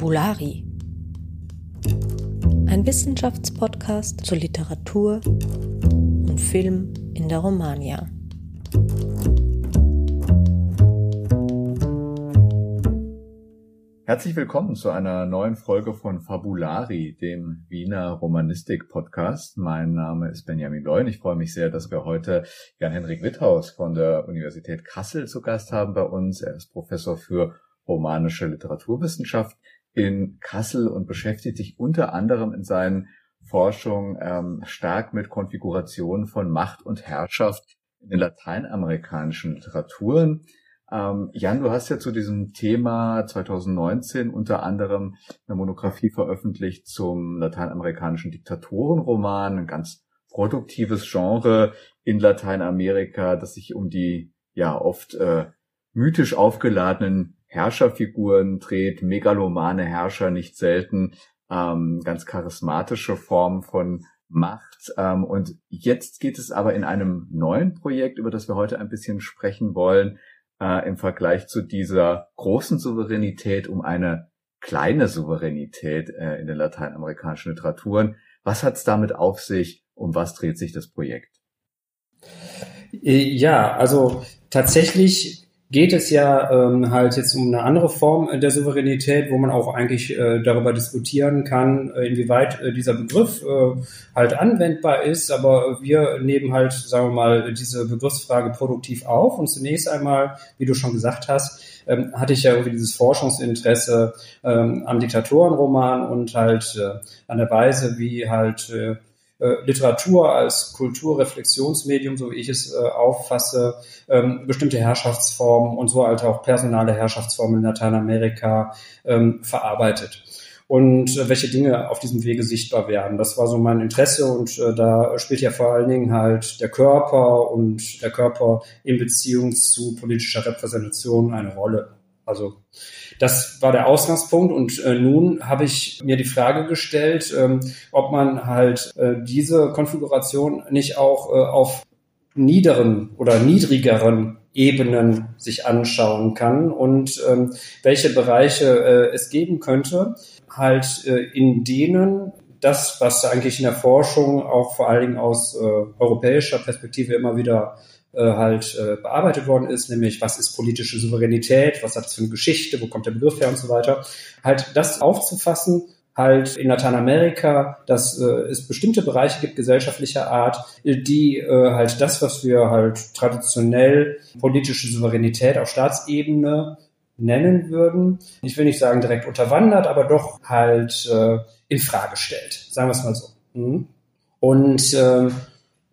Fabulari. Ein Wissenschaftspodcast zur Literatur und Film in der Romania. Herzlich willkommen zu einer neuen Folge von Fabulari, dem Wiener Romanistik-Podcast. Mein Name ist Benjamin Leun. Ich freue mich sehr, dass wir heute Jan-Henrik Witthaus von der Universität Kassel zu Gast haben bei uns. Er ist Professor für romanische Literaturwissenschaft in Kassel und beschäftigt sich unter anderem in seinen Forschungen ähm, stark mit Konfigurationen von Macht und Herrschaft in den lateinamerikanischen Literaturen. Ähm, Jan, du hast ja zu diesem Thema 2019 unter anderem eine Monographie veröffentlicht zum lateinamerikanischen Diktatorenroman, ein ganz produktives Genre in Lateinamerika, das sich um die ja oft äh, mythisch aufgeladenen Herrscherfiguren dreht, megalomane Herrscher nicht selten, ähm, ganz charismatische Form von Macht. Ähm, und jetzt geht es aber in einem neuen Projekt, über das wir heute ein bisschen sprechen wollen, äh, im Vergleich zu dieser großen Souveränität um eine kleine Souveränität äh, in den lateinamerikanischen Literaturen. Was hat es damit auf sich? Um was dreht sich das Projekt? Äh, ja, also tatsächlich geht es ja ähm, halt jetzt um eine andere Form der Souveränität, wo man auch eigentlich äh, darüber diskutieren kann, äh, inwieweit äh, dieser Begriff äh, halt anwendbar ist. Aber wir nehmen halt, sagen wir mal, diese Begriffsfrage produktiv auf. Und zunächst einmal, wie du schon gesagt hast, ähm, hatte ich ja irgendwie dieses Forschungsinteresse ähm, am Diktatorenroman und halt äh, an der Weise, wie halt äh, äh, Literatur als Kulturreflexionsmedium, so wie ich es äh, auffasse, ähm, bestimmte Herrschaftsformen und so halt auch personale Herrschaftsformen in Lateinamerika ähm, verarbeitet und äh, welche Dinge auf diesem Wege sichtbar werden. Das war so mein Interesse und äh, da spielt ja vor allen Dingen halt der Körper und der Körper in Beziehung zu politischer Repräsentation eine Rolle. Also das war der Ausgangspunkt. Und äh, nun habe ich mir die Frage gestellt, ähm, ob man halt äh, diese Konfiguration nicht auch äh, auf niederen oder niedrigeren Ebenen sich anschauen kann und ähm, welche Bereiche äh, es geben könnte, halt äh, in denen das, was eigentlich in der Forschung auch vor allen Dingen aus äh, europäischer Perspektive immer wieder halt äh, bearbeitet worden ist, nämlich was ist politische Souveränität, was hat es für eine Geschichte, wo kommt der Begriff her und so weiter, halt das aufzufassen, halt in Lateinamerika, dass äh, es bestimmte Bereiche gibt gesellschaftlicher Art, die äh, halt das, was wir halt traditionell politische Souveränität auf Staatsebene nennen würden, ich will nicht sagen direkt unterwandert, aber doch halt äh, in Frage stellt, sagen wir es mal so. Mhm. Und äh,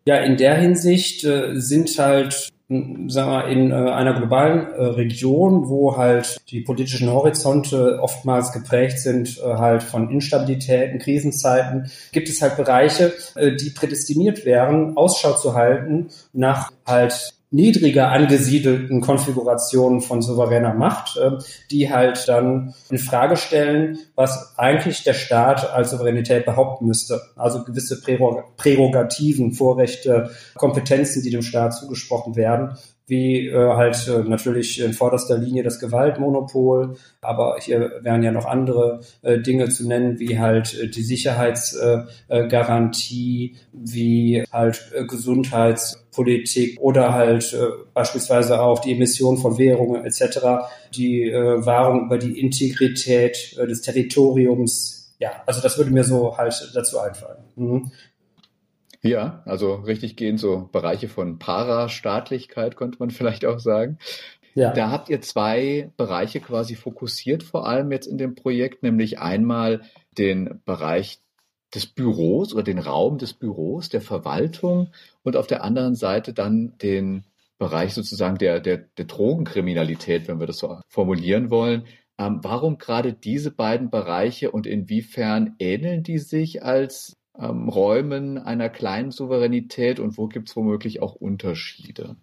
ja, in der Hinsicht äh, sind halt sagen wir, in äh, einer globalen äh, Region, wo halt die politischen Horizonte oftmals geprägt sind, äh, halt von Instabilitäten, Krisenzeiten, gibt es halt Bereiche, äh, die prädestiniert wären, Ausschau zu halten nach halt niedriger angesiedelten Konfigurationen von souveräner Macht, äh, die halt dann in Frage stellen, was eigentlich der Staat als Souveränität behaupten müsste. Also gewisse Prärogativen, Vorrechte, Kompetenzen, die dem Staat zugesprochen werden, wie äh, halt äh, natürlich in vorderster Linie das Gewaltmonopol, aber hier wären ja noch andere äh, Dinge zu nennen, wie halt äh, die Sicherheitsgarantie, äh, wie halt äh, Gesundheitspolitik oder halt äh, beispielsweise auch die Emission von Währungen etc., die äh, Wahrung über die Integrität äh, des Territoriums. Ja, also das würde mir so halt dazu einfallen. Mhm. Ja, also richtig gehen so Bereiche von Parastaatlichkeit, könnte man vielleicht auch sagen. Ja. Da habt ihr zwei Bereiche quasi fokussiert, vor allem jetzt in dem Projekt, nämlich einmal den Bereich des Büros oder den Raum des Büros, der Verwaltung und auf der anderen Seite dann den Bereich sozusagen der, der, der Drogenkriminalität, wenn wir das so formulieren wollen. Ähm, warum gerade diese beiden Bereiche und inwiefern ähneln die sich als ähm, Räumen einer kleinen Souveränität und wo gibt es womöglich auch Unterschiede?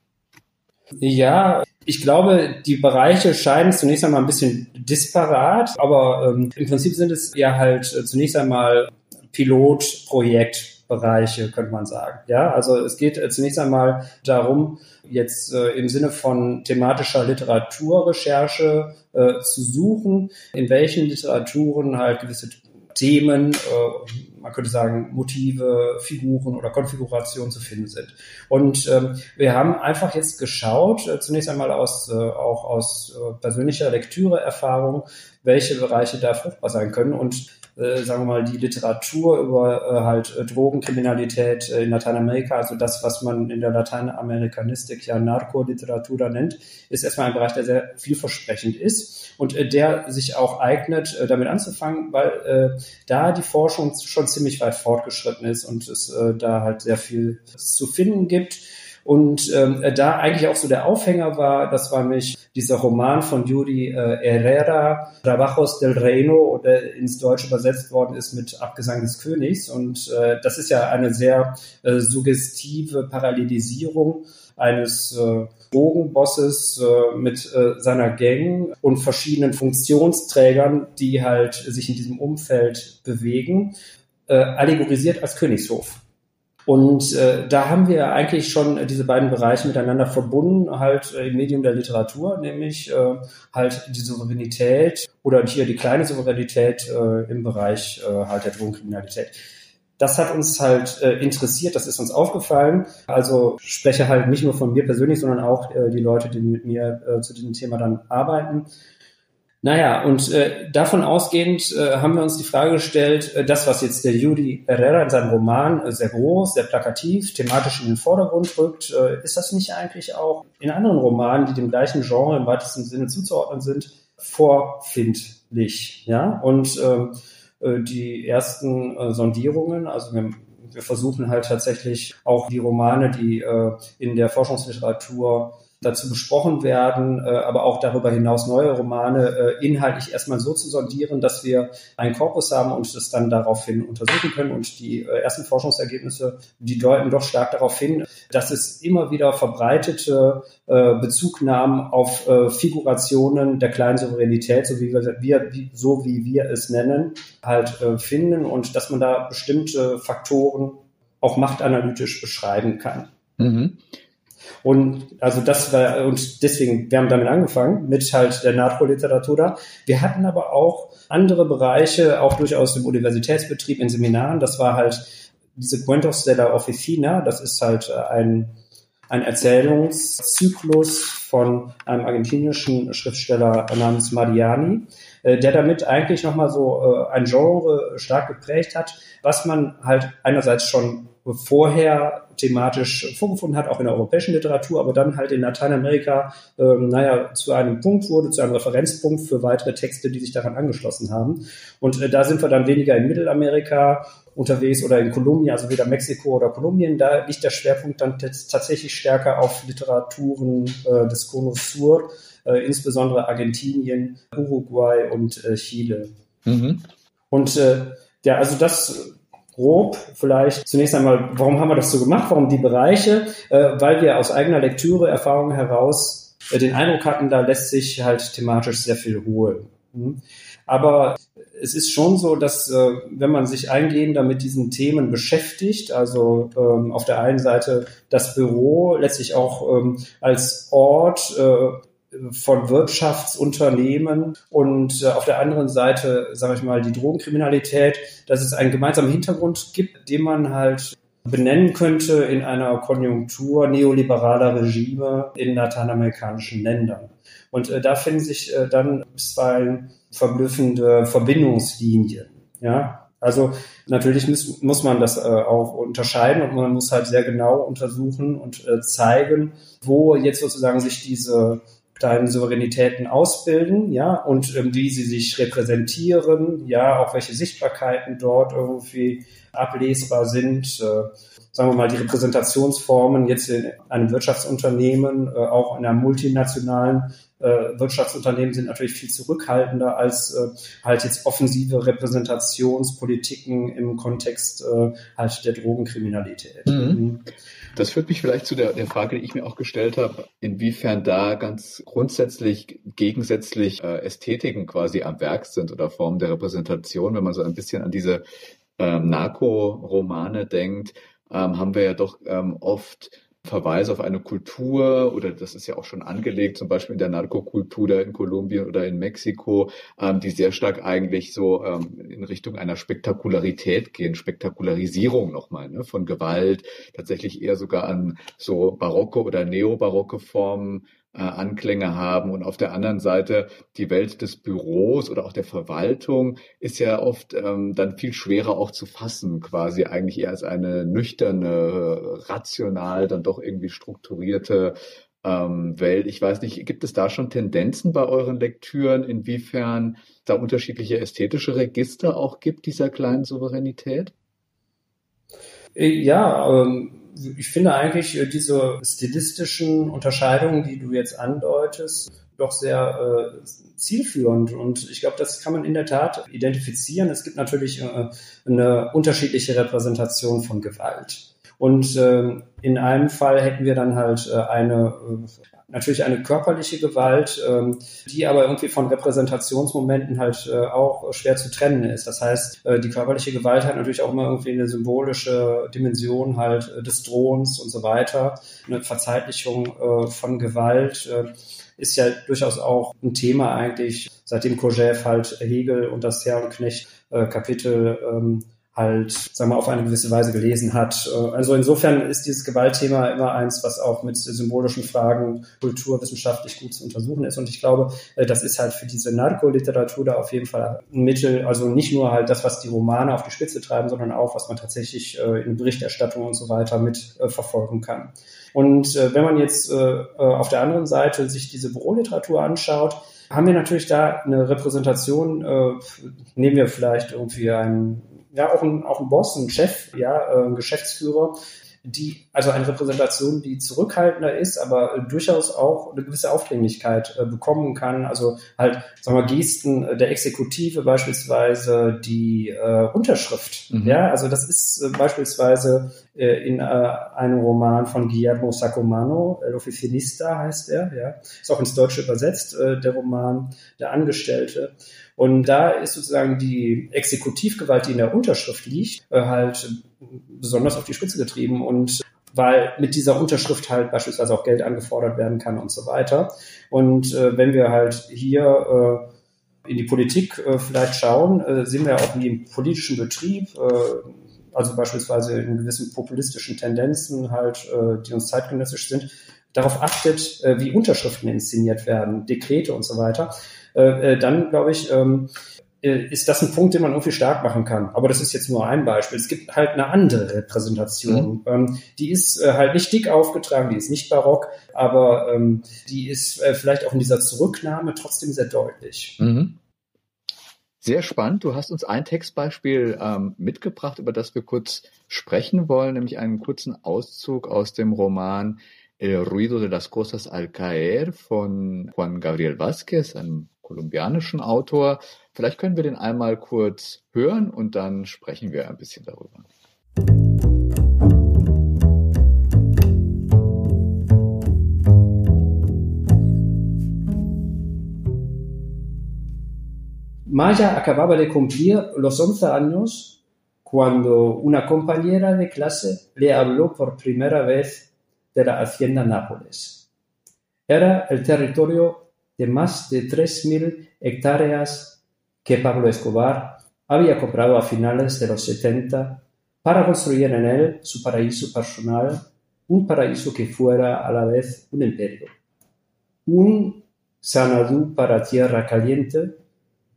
Ja, ich glaube, die Bereiche scheinen zunächst einmal ein bisschen disparat, aber ähm, im Prinzip sind es ja halt äh, zunächst einmal Pilotprojekt Bereiche, könnte man sagen. Ja, also es geht äh, zunächst einmal darum, jetzt äh, im Sinne von thematischer Literaturrecherche äh, zu suchen, in welchen Literaturen halt gewisse Themen, äh, man könnte sagen Motive, Figuren oder Konfigurationen zu finden sind. Und ähm, wir haben einfach jetzt geschaut, äh, zunächst einmal aus äh, auch aus äh, persönlicher Lektüreerfahrung, welche Bereiche da fruchtbar sein können und äh, sagen wir mal, die Literatur über äh, halt äh, Drogenkriminalität äh, in Lateinamerika, also das, was man in der Lateinamerikanistik ja Narkoliteratura nennt, ist erstmal ein Bereich, der sehr vielversprechend ist und äh, der sich auch eignet, äh, damit anzufangen, weil da die Forschung schon ziemlich weit fortgeschritten ist und es da halt sehr viel zu finden gibt. Und ähm, da eigentlich auch so der Aufhänger war, das war nämlich dieser Roman von Yuri äh, Herrera, Trabajos del Reino, der ins Deutsche übersetzt worden ist mit Abgesang des Königs. Und äh, das ist ja eine sehr äh, suggestive Parallelisierung eines äh, Drogenbosses äh, mit äh, seiner Gang und verschiedenen Funktionsträgern, die halt sich in diesem Umfeld bewegen, äh, allegorisiert als Königshof. Und äh, da haben wir eigentlich schon diese beiden Bereiche miteinander verbunden, halt äh, im Medium der Literatur, nämlich äh, halt die Souveränität oder hier die kleine Souveränität äh, im Bereich äh, halt der Drogenkriminalität. Das hat uns halt äh, interessiert, das ist uns aufgefallen. Also spreche halt nicht nur von mir persönlich, sondern auch äh, die Leute, die mit mir äh, zu diesem Thema dann arbeiten. Naja, und äh, davon ausgehend äh, haben wir uns die Frage gestellt, äh, das, was jetzt der Yuri Herrera in seinem Roman äh, sehr groß, sehr plakativ, thematisch in den Vordergrund rückt, äh, ist das nicht eigentlich auch in anderen Romanen, die dem gleichen Genre im weitesten Sinne zuzuordnen sind, vorfindlich? Ja, und ähm, äh, die ersten äh, Sondierungen, also wir, wir versuchen halt tatsächlich auch die Romane, die äh, in der Forschungsliteratur dazu besprochen werden, äh, aber auch darüber hinaus neue Romane äh, inhaltlich erstmal so zu sondieren, dass wir einen Korpus haben und das dann daraufhin untersuchen können. Und die äh, ersten Forschungsergebnisse, die deuten doch stark darauf hin, dass es immer wieder verbreitete Bezugnahmen auf Figurationen der kleinen Souveränität, so wie wir, so wie wir es nennen, halt finden und dass man da bestimmte Faktoren auch machtanalytisch beschreiben kann. Mhm. Und also das war, und deswegen, wir haben damit angefangen, mit halt der NATO-Literatur. Wir hatten aber auch andere Bereiche, auch durchaus im Universitätsbetrieb, in Seminaren. Das war halt diese Cuentos de la Oficina. Das ist halt äh, ein, ein Erzählungszyklus von einem argentinischen Schriftsteller namens Mariani, äh, der damit eigentlich nochmal so äh, ein Genre stark geprägt hat, was man halt einerseits schon vorher thematisch vorgefunden hat, auch in der europäischen Literatur, aber dann halt in Lateinamerika, ähm, naja, zu einem Punkt wurde, zu einem Referenzpunkt für weitere Texte, die sich daran angeschlossen haben. Und äh, da sind wir dann weniger in Mittelamerika unterwegs oder in Kolumbien, also weder Mexiko oder Kolumbien. Da liegt der Schwerpunkt dann tatsächlich stärker auf Literaturen äh, des Cono Sur, äh, insbesondere Argentinien, Uruguay und äh, Chile. Mhm. Und äh, ja, also das grob vielleicht zunächst einmal, warum haben wir das so gemacht? Warum die Bereiche? Äh, weil wir aus eigener Lektüre, Erfahrung heraus äh, den Eindruck hatten, da lässt sich halt thematisch sehr viel holen. Mhm. Aber es ist schon so, dass äh, wenn man sich eingehender mit diesen Themen beschäftigt, also ähm, auf der einen Seite das Büro letztlich auch ähm, als Ort äh, von Wirtschaftsunternehmen und äh, auf der anderen Seite, sage ich mal, die Drogenkriminalität, dass es einen gemeinsamen Hintergrund gibt, den man halt benennen könnte in einer Konjunktur neoliberaler Regime in lateinamerikanischen Ländern. Und äh, da finden sich äh, dann zwei verblüffende Verbindungslinien. Ja, also natürlich muss, muss man das auch unterscheiden und man muss halt sehr genau untersuchen und zeigen, wo jetzt sozusagen sich diese kleinen Souveränitäten ausbilden, ja, und ähm, wie sie sich repräsentieren, ja, auch welche Sichtbarkeiten dort irgendwie ablesbar sind. Äh, sagen wir mal, die Repräsentationsformen jetzt in einem Wirtschaftsunternehmen, äh, auch in einem multinationalen äh, Wirtschaftsunternehmen sind natürlich viel zurückhaltender als äh, halt jetzt offensive Repräsentationspolitiken im Kontext äh, halt der Drogenkriminalität. Mhm. mhm. Das führt mich vielleicht zu der, der Frage, die ich mir auch gestellt habe, inwiefern da ganz grundsätzlich gegensätzlich äh, Ästhetiken quasi am Werk sind oder Formen der Repräsentation, wenn man so ein bisschen an diese ähm, Narco-Romane denkt, ähm, haben wir ja doch ähm, oft Verweise auf eine Kultur oder das ist ja auch schon angelegt, zum Beispiel in der Narkokultur in Kolumbien oder in Mexiko, ähm, die sehr stark eigentlich so ähm, in Richtung einer Spektakularität gehen, Spektakularisierung nochmal ne, von Gewalt, tatsächlich eher sogar an so barocke oder neobarocke Formen Anklänge haben. Und auf der anderen Seite die Welt des Büros oder auch der Verwaltung ist ja oft ähm, dann viel schwerer auch zu fassen, quasi eigentlich eher als eine nüchterne, rational, dann doch irgendwie strukturierte ähm, Welt. Ich weiß nicht, gibt es da schon Tendenzen bei euren Lektüren, inwiefern da unterschiedliche ästhetische Register auch gibt, dieser kleinen Souveränität? Äh, ja, ähm ich finde eigentlich äh, diese stilistischen Unterscheidungen, die du jetzt andeutest, doch sehr äh, zielführend. Und ich glaube, das kann man in der Tat identifizieren. Es gibt natürlich äh, eine unterschiedliche Repräsentation von Gewalt. Und äh, in einem Fall hätten wir dann halt äh, eine äh, natürlich eine körperliche Gewalt, ähm, die aber irgendwie von Repräsentationsmomenten halt äh, auch schwer zu trennen ist. Das heißt, äh, die körperliche Gewalt hat natürlich auch immer irgendwie eine symbolische Dimension halt äh, des Drohens und so weiter. Eine Verzeitlichung äh, von Gewalt äh, ist ja durchaus auch ein Thema eigentlich, seitdem Kojève halt Hegel und das Herr und Knecht äh, Kapitel ähm, halt, sagen wir, auf eine gewisse Weise gelesen hat. Äh, also insofern ist dieses Gewaltthema immer eins, was auch mit symbolischen Fragen kulturwissenschaftlich gut zu untersuchen ist. Und ich glaube, äh, das ist halt für diese Narkoliteratur da auf jeden Fall ein Mittel, also nicht nur halt das, was die Romane auf die Spitze treiben, sondern auch, was man tatsächlich äh, in Berichterstattung und so weiter mit verfolgen kann. Und wenn man jetzt auf der anderen Seite sich diese Büroliteratur anschaut, haben wir natürlich da eine Repräsentation, nehmen wir vielleicht irgendwie einen ja auch ein, auch ein Boss, ein Chef, ja, äh, ein Geschäftsführer, die, also eine Repräsentation, die zurückhaltender ist, aber äh, durchaus auch eine gewisse Aufdringlichkeit äh, bekommen kann. Also halt, sagen wir, Gesten der Exekutive beispielsweise die äh, Unterschrift. Mhm. Ja, also das ist äh, beispielsweise äh, in äh, einem Roman von Guillermo Sacomano, El Oficinista heißt er, ja, ist auch ins Deutsche übersetzt, äh, der Roman, der Angestellte. Und da ist sozusagen die Exekutivgewalt, die in der Unterschrift liegt, äh, halt besonders auf die Spitze getrieben und weil mit dieser Unterschrift halt beispielsweise auch Geld angefordert werden kann und so weiter. Und äh, wenn wir halt hier äh, in die Politik äh, vielleicht schauen, äh, sehen wir auch wie im politischen Betrieb, äh, also beispielsweise in gewissen populistischen Tendenzen halt, äh, die uns zeitgenössisch sind, darauf achtet, wie Unterschriften inszeniert werden, Dekrete und so weiter, dann glaube ich, ähm, äh, ist das ein Punkt, den man irgendwie stark machen kann. Aber das ist jetzt nur ein Beispiel. Es gibt halt eine andere Repräsentation. Mhm. Ähm, die ist äh, halt nicht dick aufgetragen, die ist nicht barock, aber ähm, die ist äh, vielleicht auch in dieser Zurücknahme trotzdem sehr deutlich. Mhm. Sehr spannend. Du hast uns ein Textbeispiel ähm, mitgebracht, über das wir kurz sprechen wollen, nämlich einen kurzen Auszug aus dem Roman El ruido de las cosas al caer von Juan Gabriel Vázquez, einem kolumbianischen Autor. Vielleicht können wir den einmal kurz hören und dann sprechen wir ein bisschen darüber. Maya acababa de cumplir los 11 años cuando una compañera de clase le habló por primera vez de la Hacienda Nápoles. Era el territorio de más de 3.000 hectáreas que Pablo Escobar había comprado a finales de los 70 para construir en él su paraíso personal, un paraíso que fuera a la vez un imperio. Un Sanadú para tierra caliente,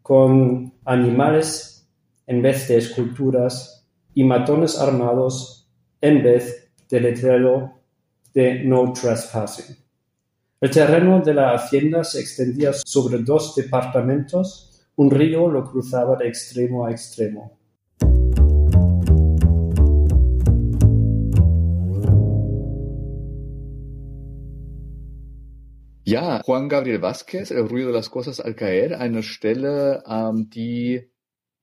con animales en vez de esculturas y matones armados en vez de letrero de no trespassing. El terreno de la hacienda se extendía sobre dos departamentos, un río lo cruzaba de extremo a extremo. Ja, Juan Gabriel Vázquez, El Ruido de las Cosas al Caer, eine Stelle, ähm, die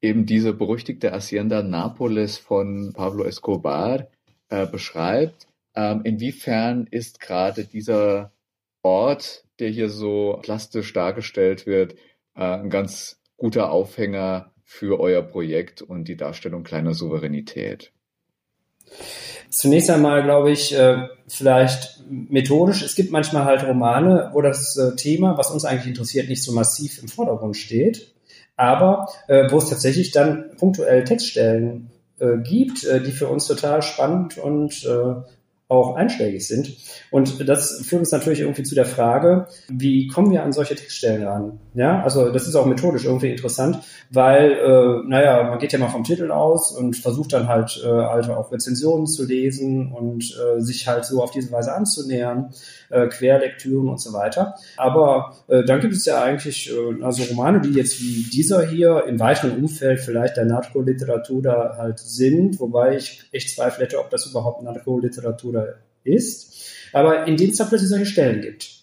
eben diese berüchtigte Hacienda Nápoles von Pablo Escobar äh, beschreibt. Ähm, inwiefern ist gerade dieser Ort, der hier so plastisch dargestellt wird, äh, ein ganz guter Aufhänger für euer Projekt und die Darstellung kleiner Souveränität? Zunächst einmal glaube ich, äh, vielleicht methodisch. Es gibt manchmal halt Romane, wo das äh, Thema, was uns eigentlich interessiert, nicht so massiv im Vordergrund steht, aber wo es tatsächlich dann punktuell Textstellen gibt, die für uns total spannend und auch einschlägig sind. Und das führt uns natürlich irgendwie zu der Frage, wie kommen wir an solche Textstellen ran? Ja, also das ist auch methodisch irgendwie interessant, weil, äh, naja, man geht ja mal vom Titel aus und versucht dann halt äh, alte auch Rezensionen zu lesen und äh, sich halt so auf diese Weise anzunähern, äh, Querlektüren und so weiter. Aber äh, dann gibt es ja eigentlich äh, also Romane, die jetzt wie dieser hier im weiteren Umfeld vielleicht der Narco-Literatur da halt sind, wobei ich echt zweifle hätte, ob das überhaupt Narco-Literatur ist. Aber in denen es da plötzlich solche Stellen gibt.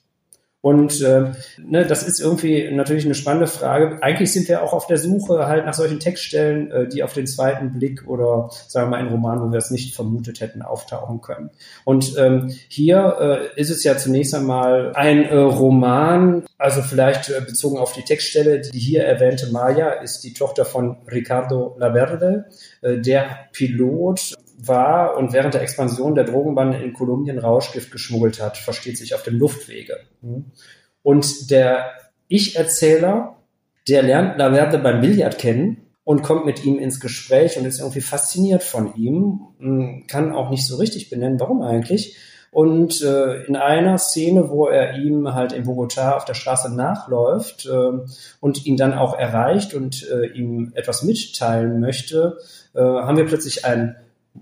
Und äh, ne, das ist irgendwie natürlich eine spannende Frage. Eigentlich sind wir auch auf der Suche halt nach solchen Textstellen, äh, die auf den zweiten Blick oder sagen wir mal in Roman, wo wir es nicht vermutet hätten, auftauchen können. Und ähm, hier äh, ist es ja zunächst einmal ein äh, Roman, also vielleicht äh, bezogen auf die Textstelle, die hier erwähnte Maya ist die Tochter von Ricardo Laverde, äh, der Pilot war und während der Expansion der Drogenbande in Kolumbien Rauschgift geschmuggelt hat, versteht sich auf dem Luftwege. Und der Ich-Erzähler, der lernt Laverde beim Billard kennen und kommt mit ihm ins Gespräch und ist irgendwie fasziniert von ihm, kann auch nicht so richtig benennen, warum eigentlich. Und äh, in einer Szene, wo er ihm halt in Bogotá auf der Straße nachläuft äh, und ihn dann auch erreicht und äh, ihm etwas mitteilen möchte, äh, haben wir plötzlich ein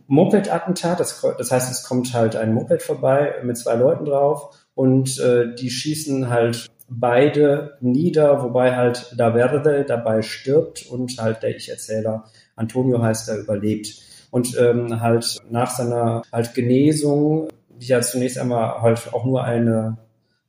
Moped-Attentat. Das, das heißt, es kommt halt ein Moped vorbei mit zwei Leuten drauf und äh, die schießen halt beide nieder, wobei halt Da Verde dabei stirbt und halt der Ich-Erzähler Antonio heißt er überlebt. Und ähm, halt nach seiner halt Genesung, die ja zunächst einmal halt auch nur eine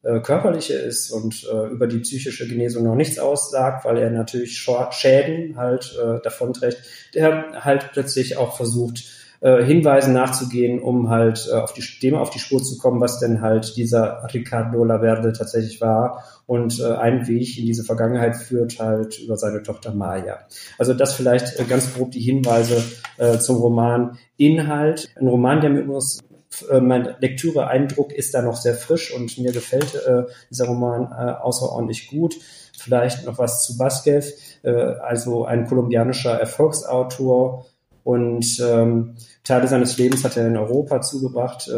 äh, körperliche ist und äh, über die psychische Genesung noch nichts aussagt, weil er natürlich Schäden halt äh, davonträgt, der halt plötzlich auch versucht, äh, Hinweisen nachzugehen, um halt äh, auf die, dem auf die Spur zu kommen, was denn halt dieser Ricardo Laverde tatsächlich war. Und äh, ein Weg in diese Vergangenheit führt halt über seine Tochter Maya. Also das vielleicht äh, ganz grob die Hinweise äh, zum Roman. Inhalt, ein Roman, der mir übrigens äh, mein Lektüre-Eindruck ist da noch sehr frisch und mir gefällt äh, dieser Roman äh, außerordentlich gut. Vielleicht noch was zu Baskev, äh, also ein kolumbianischer Erfolgsautor, und ähm, Teile seines Lebens hat er in Europa zugebracht, äh,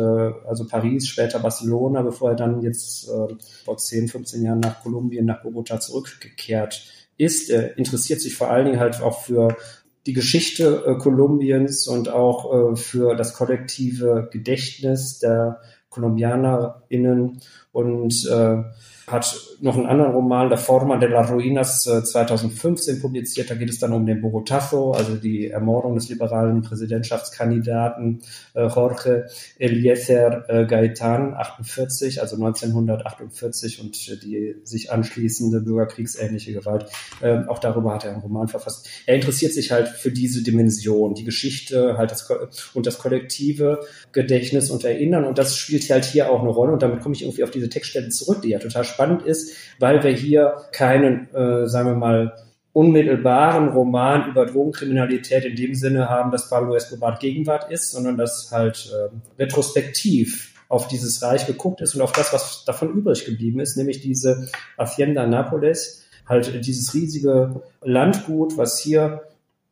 also Paris, später Barcelona, bevor er dann jetzt äh, vor 10, 15 Jahren nach Kolumbien, nach Bogota zurückgekehrt ist. Er interessiert sich vor allen Dingen halt auch für die Geschichte äh, Kolumbiens und auch äh, für das kollektive Gedächtnis der KolumbianerInnen und äh, hat noch einen anderen Roman, La Forma de las Ruinas, 2015 äh, publiziert. Da geht es dann um den Bogotazo, also die Ermordung des liberalen Präsidentschaftskandidaten äh, Jorge Eliezer äh, Gaetan, 48, also 1948 und die sich anschließende bürgerkriegsähnliche Gewalt. Auch darüber hat er einen Roman verfasst. Er interessiert sich halt für diese Dimension, die Geschichte halt das, und das kollektive Gedächtnis und Erinnern. Und das spielt halt hier auch eine Rolle. Und damit komme ich irgendwie auf diese Textstelle zurück, die ja total spannend ist, weil wir hier keinen, äh, sagen wir mal, unmittelbaren Roman über Drogenkriminalität in dem Sinne haben, dass Pablo Escobar Gegenwart ist, sondern dass halt äh, retrospektiv auf dieses Reich geguckt ist und auf das, was davon übrig geblieben ist, nämlich diese Hacienda Nápoles, halt dieses riesige Landgut, was hier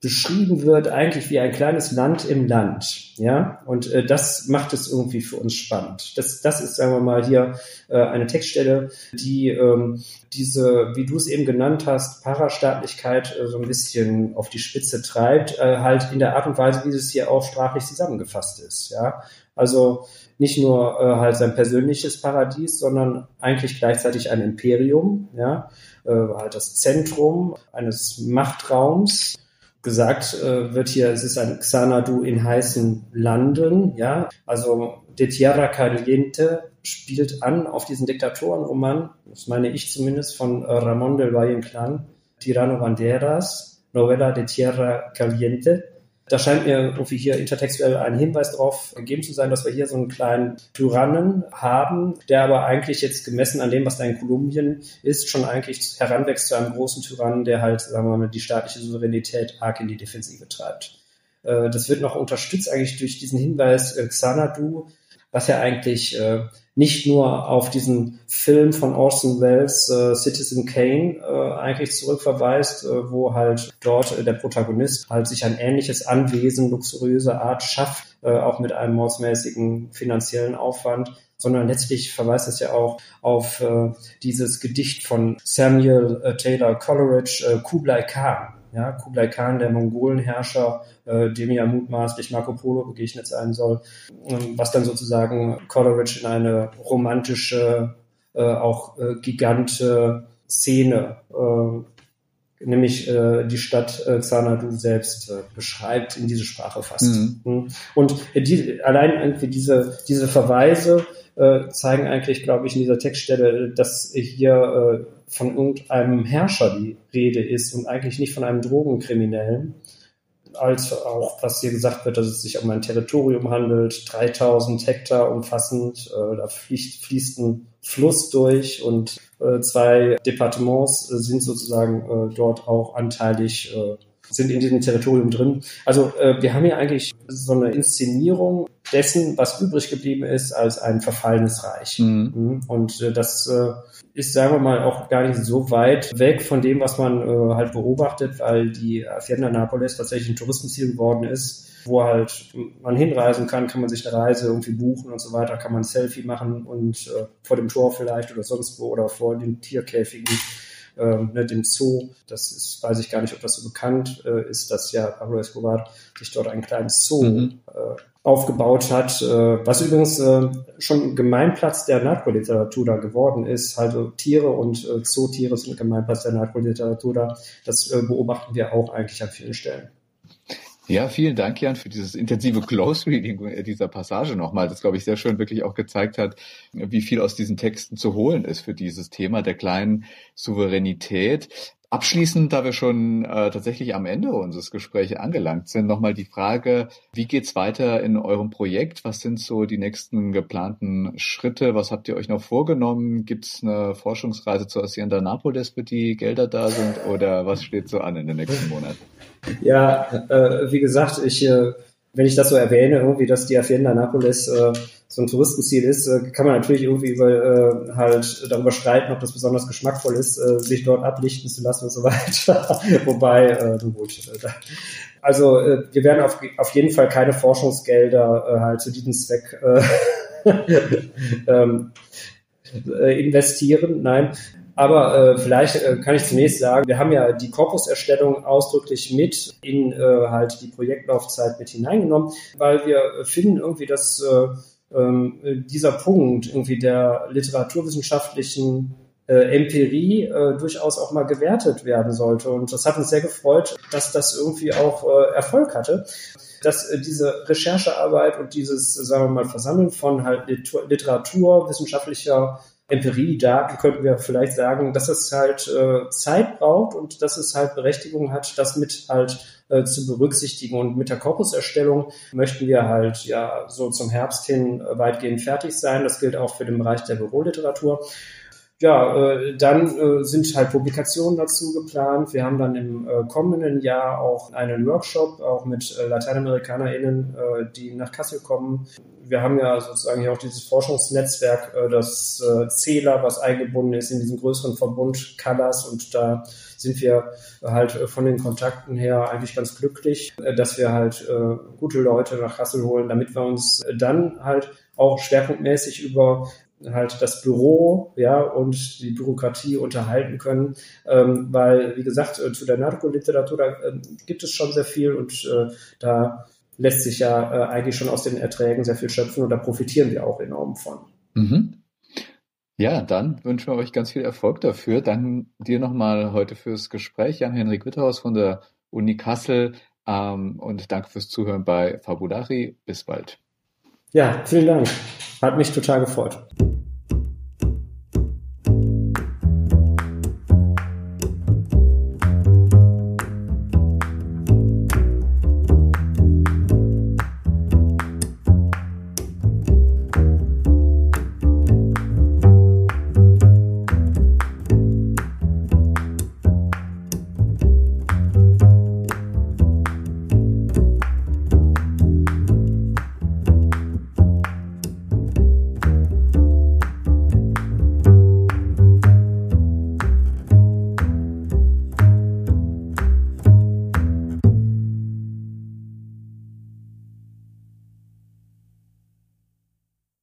beschrieben wird, eigentlich wie ein kleines Land im Land. Ja, und äh, das macht es irgendwie für uns spannend. Das, das ist, sagen wir mal, hier äh, eine Textstelle, die ähm, diese, wie du es eben genannt hast, Parastaatlichkeit äh, so ein bisschen auf die Spitze treibt, äh, halt in der Art und Weise, wie es hier auch sprachlich zusammengefasst ist. Ja, also nicht nur äh, halt sein persönliches Paradies, sondern eigentlich gleichzeitig ein Imperium. Ja, äh, halt das Zentrum eines Machtraums gesagt äh, wird hier, es ist ein Xanadu in heißen Landen, ja, also De Tierra Caliente spielt an auf diesen Diktatorenroman, das meine ich zumindest, von äh, Ramon del Valle Inclán, Tirano Banderas, Novela de Tierra Caliente. Da scheint mir irgendwie hier intertextuell ein Hinweis darauf gegeben zu sein, dass wir hier so einen kleinen Tyrannen haben, der aber eigentlich jetzt gemessen an dem, was da in Kolumbien ist, schon eigentlich heranwächst zu einem großen Tyrannen, der halt, sagen wir mal, die staatliche Souveränität arg in die Defensive treibt. Äh, das wird noch unterstützt eigentlich durch diesen Hinweis äh, Xanadu, was ja eigentlich äh, nicht nur auf diesen Film von Orson Welles äh, Citizen Kane äh, eigentlich zurückverweist, äh, wo halt dort äh, der Protagonist halt sich ein ähnliches Anwesen luxuriöser Art schafft, äh, auch mit einem mordsmäßigen finanziellen Aufwand, sondern letztlich verweist es ja auch auf äh, dieses Gedicht von Samuel äh, Taylor Coleridge, äh, Kublai Khan. Ja, Kublai Khan, der Mongolenherrscher, äh, dem ja mutmaßlich Marco Polo begegnet sein soll, ähm, was dann sozusagen Coleridge in eine romantische, äh, auch äh, gigante Szene, äh, nämlich äh, die Stadt äh, Xanadu selbst äh, beschreibt, in diese Sprache fasst. Mhm. Hm. Und die, allein irgendwie diese, diese Verweise äh, zeigen eigentlich, glaube ich, in dieser Textstelle, dass hier äh, von irgendeinem Herrscher die Rede ist und eigentlich nicht von einem Drogenkriminellen, als auch, was hier gesagt wird, dass es sich um ein Territorium handelt, 3000 Hektar umfassend, äh, da fließt, fließt ein Fluss durch und äh, zwei Departements sind sozusagen äh, dort auch anteilig äh, sind in diesem Territorium drin. Also äh, wir haben hier eigentlich so eine Inszenierung dessen, was übrig geblieben ist, als ein verfallenes Reich. Mhm. mhm. Und äh, das äh, ist, sagen wir mal, auch gar nicht so weit weg von dem, was man äh, halt beobachtet, weil die Hacienda Napoles tatsächlich ein Touristenziel geworden ist, wo halt man hinreisen kann, kann man sich eine Reise irgendwie buchen und so weiter, kann man ein Selfie machen und äh, vor dem Tor vielleicht oder sonst wo oder vor den Tierkäfigen ähm, ne, dem Zoo. Das ist, weiß ich gar nicht, ob das so bekannt äh, ist, dass ja Pablo Escobar sich dort ein kleines Zoo mhm. Äh, aufgebaut hat, äh, was übrigens äh, schon Gemeinplatz der Narkoliteratur da geworden ist. Also Tiere und äh, Zootiere sind Gemeinplatz der Narkoliteratur da. Das äh, beobachten wir auch eigentlich an vielen Stellen. Ja, vielen Dank, Jan, für dieses intensive Close Reading dieser Passage nochmal, das, glaube ich, sehr schön wirklich auch gezeigt hat, wie viel aus diesen Texten zu holen ist für dieses Thema der kleinen Souveränität. Abschließend, da wir schon äh, tatsächlich am Ende unseres Gesprächs angelangt sind, nochmal die Frage, wie geht's weiter in eurem Projekt? Was sind so die nächsten geplanten Schritte? Was habt ihr euch noch vorgenommen? Gibt's eine Forschungsreise zur Hacienda Napoles, für die Gelder da sind? Oder was steht so an in den nächsten Monaten? Ja, äh, wie gesagt, ich, äh, wenn ich das so erwähne, irgendwie, dass die Hacienda Napoles äh, so ein Touristenziel ist, äh, kann man natürlich irgendwie über, äh, halt darüber streiten, ob das besonders geschmackvoll ist, äh, sich dort ablichten zu lassen und so weiter. Wobei, äh, gut. Äh, also äh, wir werden auf, auf jeden Fall keine Forschungsgelder äh, halt zu diesem Zweck äh, ähm, äh, investieren. Nein, aber äh, vielleicht äh, kann ich zunächst sagen, wir haben ja die Korpuserstellung ausdrücklich mit in äh, halt die Projektlaufzeit mit hineingenommen, weil wir finden irgendwie, dass äh, äh, dieser Punkt irgendwie der literaturwissenschaftlichen äh, Empirie äh, durchaus auch mal gewertet werden sollte. Und das hat uns sehr gefreut, dass das irgendwie auch äh, Erfolg hatte dass äh, diese Recherchearbeit und dieses, sagen wir mal, Versammeln von halt Literatur, wissenschaftlicher Empirie-Daten könnten wir vielleicht sagen, dass es halt äh, Zeit braucht und dass es halt Berechtigung hat, das mit halt äh, zu berücksichtigen. Und mit der Korpuserstellung möchten wir halt ja so zum Herbst hin weitgehend fertig sein. Das gilt auch für den Bereich der Büroliteratur ja, äh, dann äh, sind halt Publikationen dazu geplant. Wir haben dann im äh, kommenden Jahr auch einen Workshop, auch mit äh, LateinamerikanerInnen, äh, die nach Kassel kommen. Wir haben ja sozusagen hier auch dieses Forschungsnetzwerk, äh, das äh, Zähler, was eingebunden ist in diesen größeren Verbund Colors und da sind wir halt äh, von den Kontakten her eigentlich ganz glücklich, äh, dass wir halt äh, gute Leute nach Kassel holen, damit wir uns dann halt auch schwerpunktmäßig über halt das Büro ja und die Bürokratie unterhalten können, ähm, weil wie gesagt äh, zu der Narkoliteratur da äh, gibt es schon sehr viel und äh, da lässt sich ja äh, eigentlich schon aus den Erträgen sehr viel schöpfen und da profitieren wir auch enorm von. Mhm. Ja, dann wünschen wir euch ganz viel Erfolg dafür. Danke dir nochmal heute fürs Gespräch, Jan-Henrik Witterhaus von der Uni Kassel ähm, und danke fürs Zuhören bei Fabulari. Bis bald. Ja, vielen Dank. Hat mich total gefreut.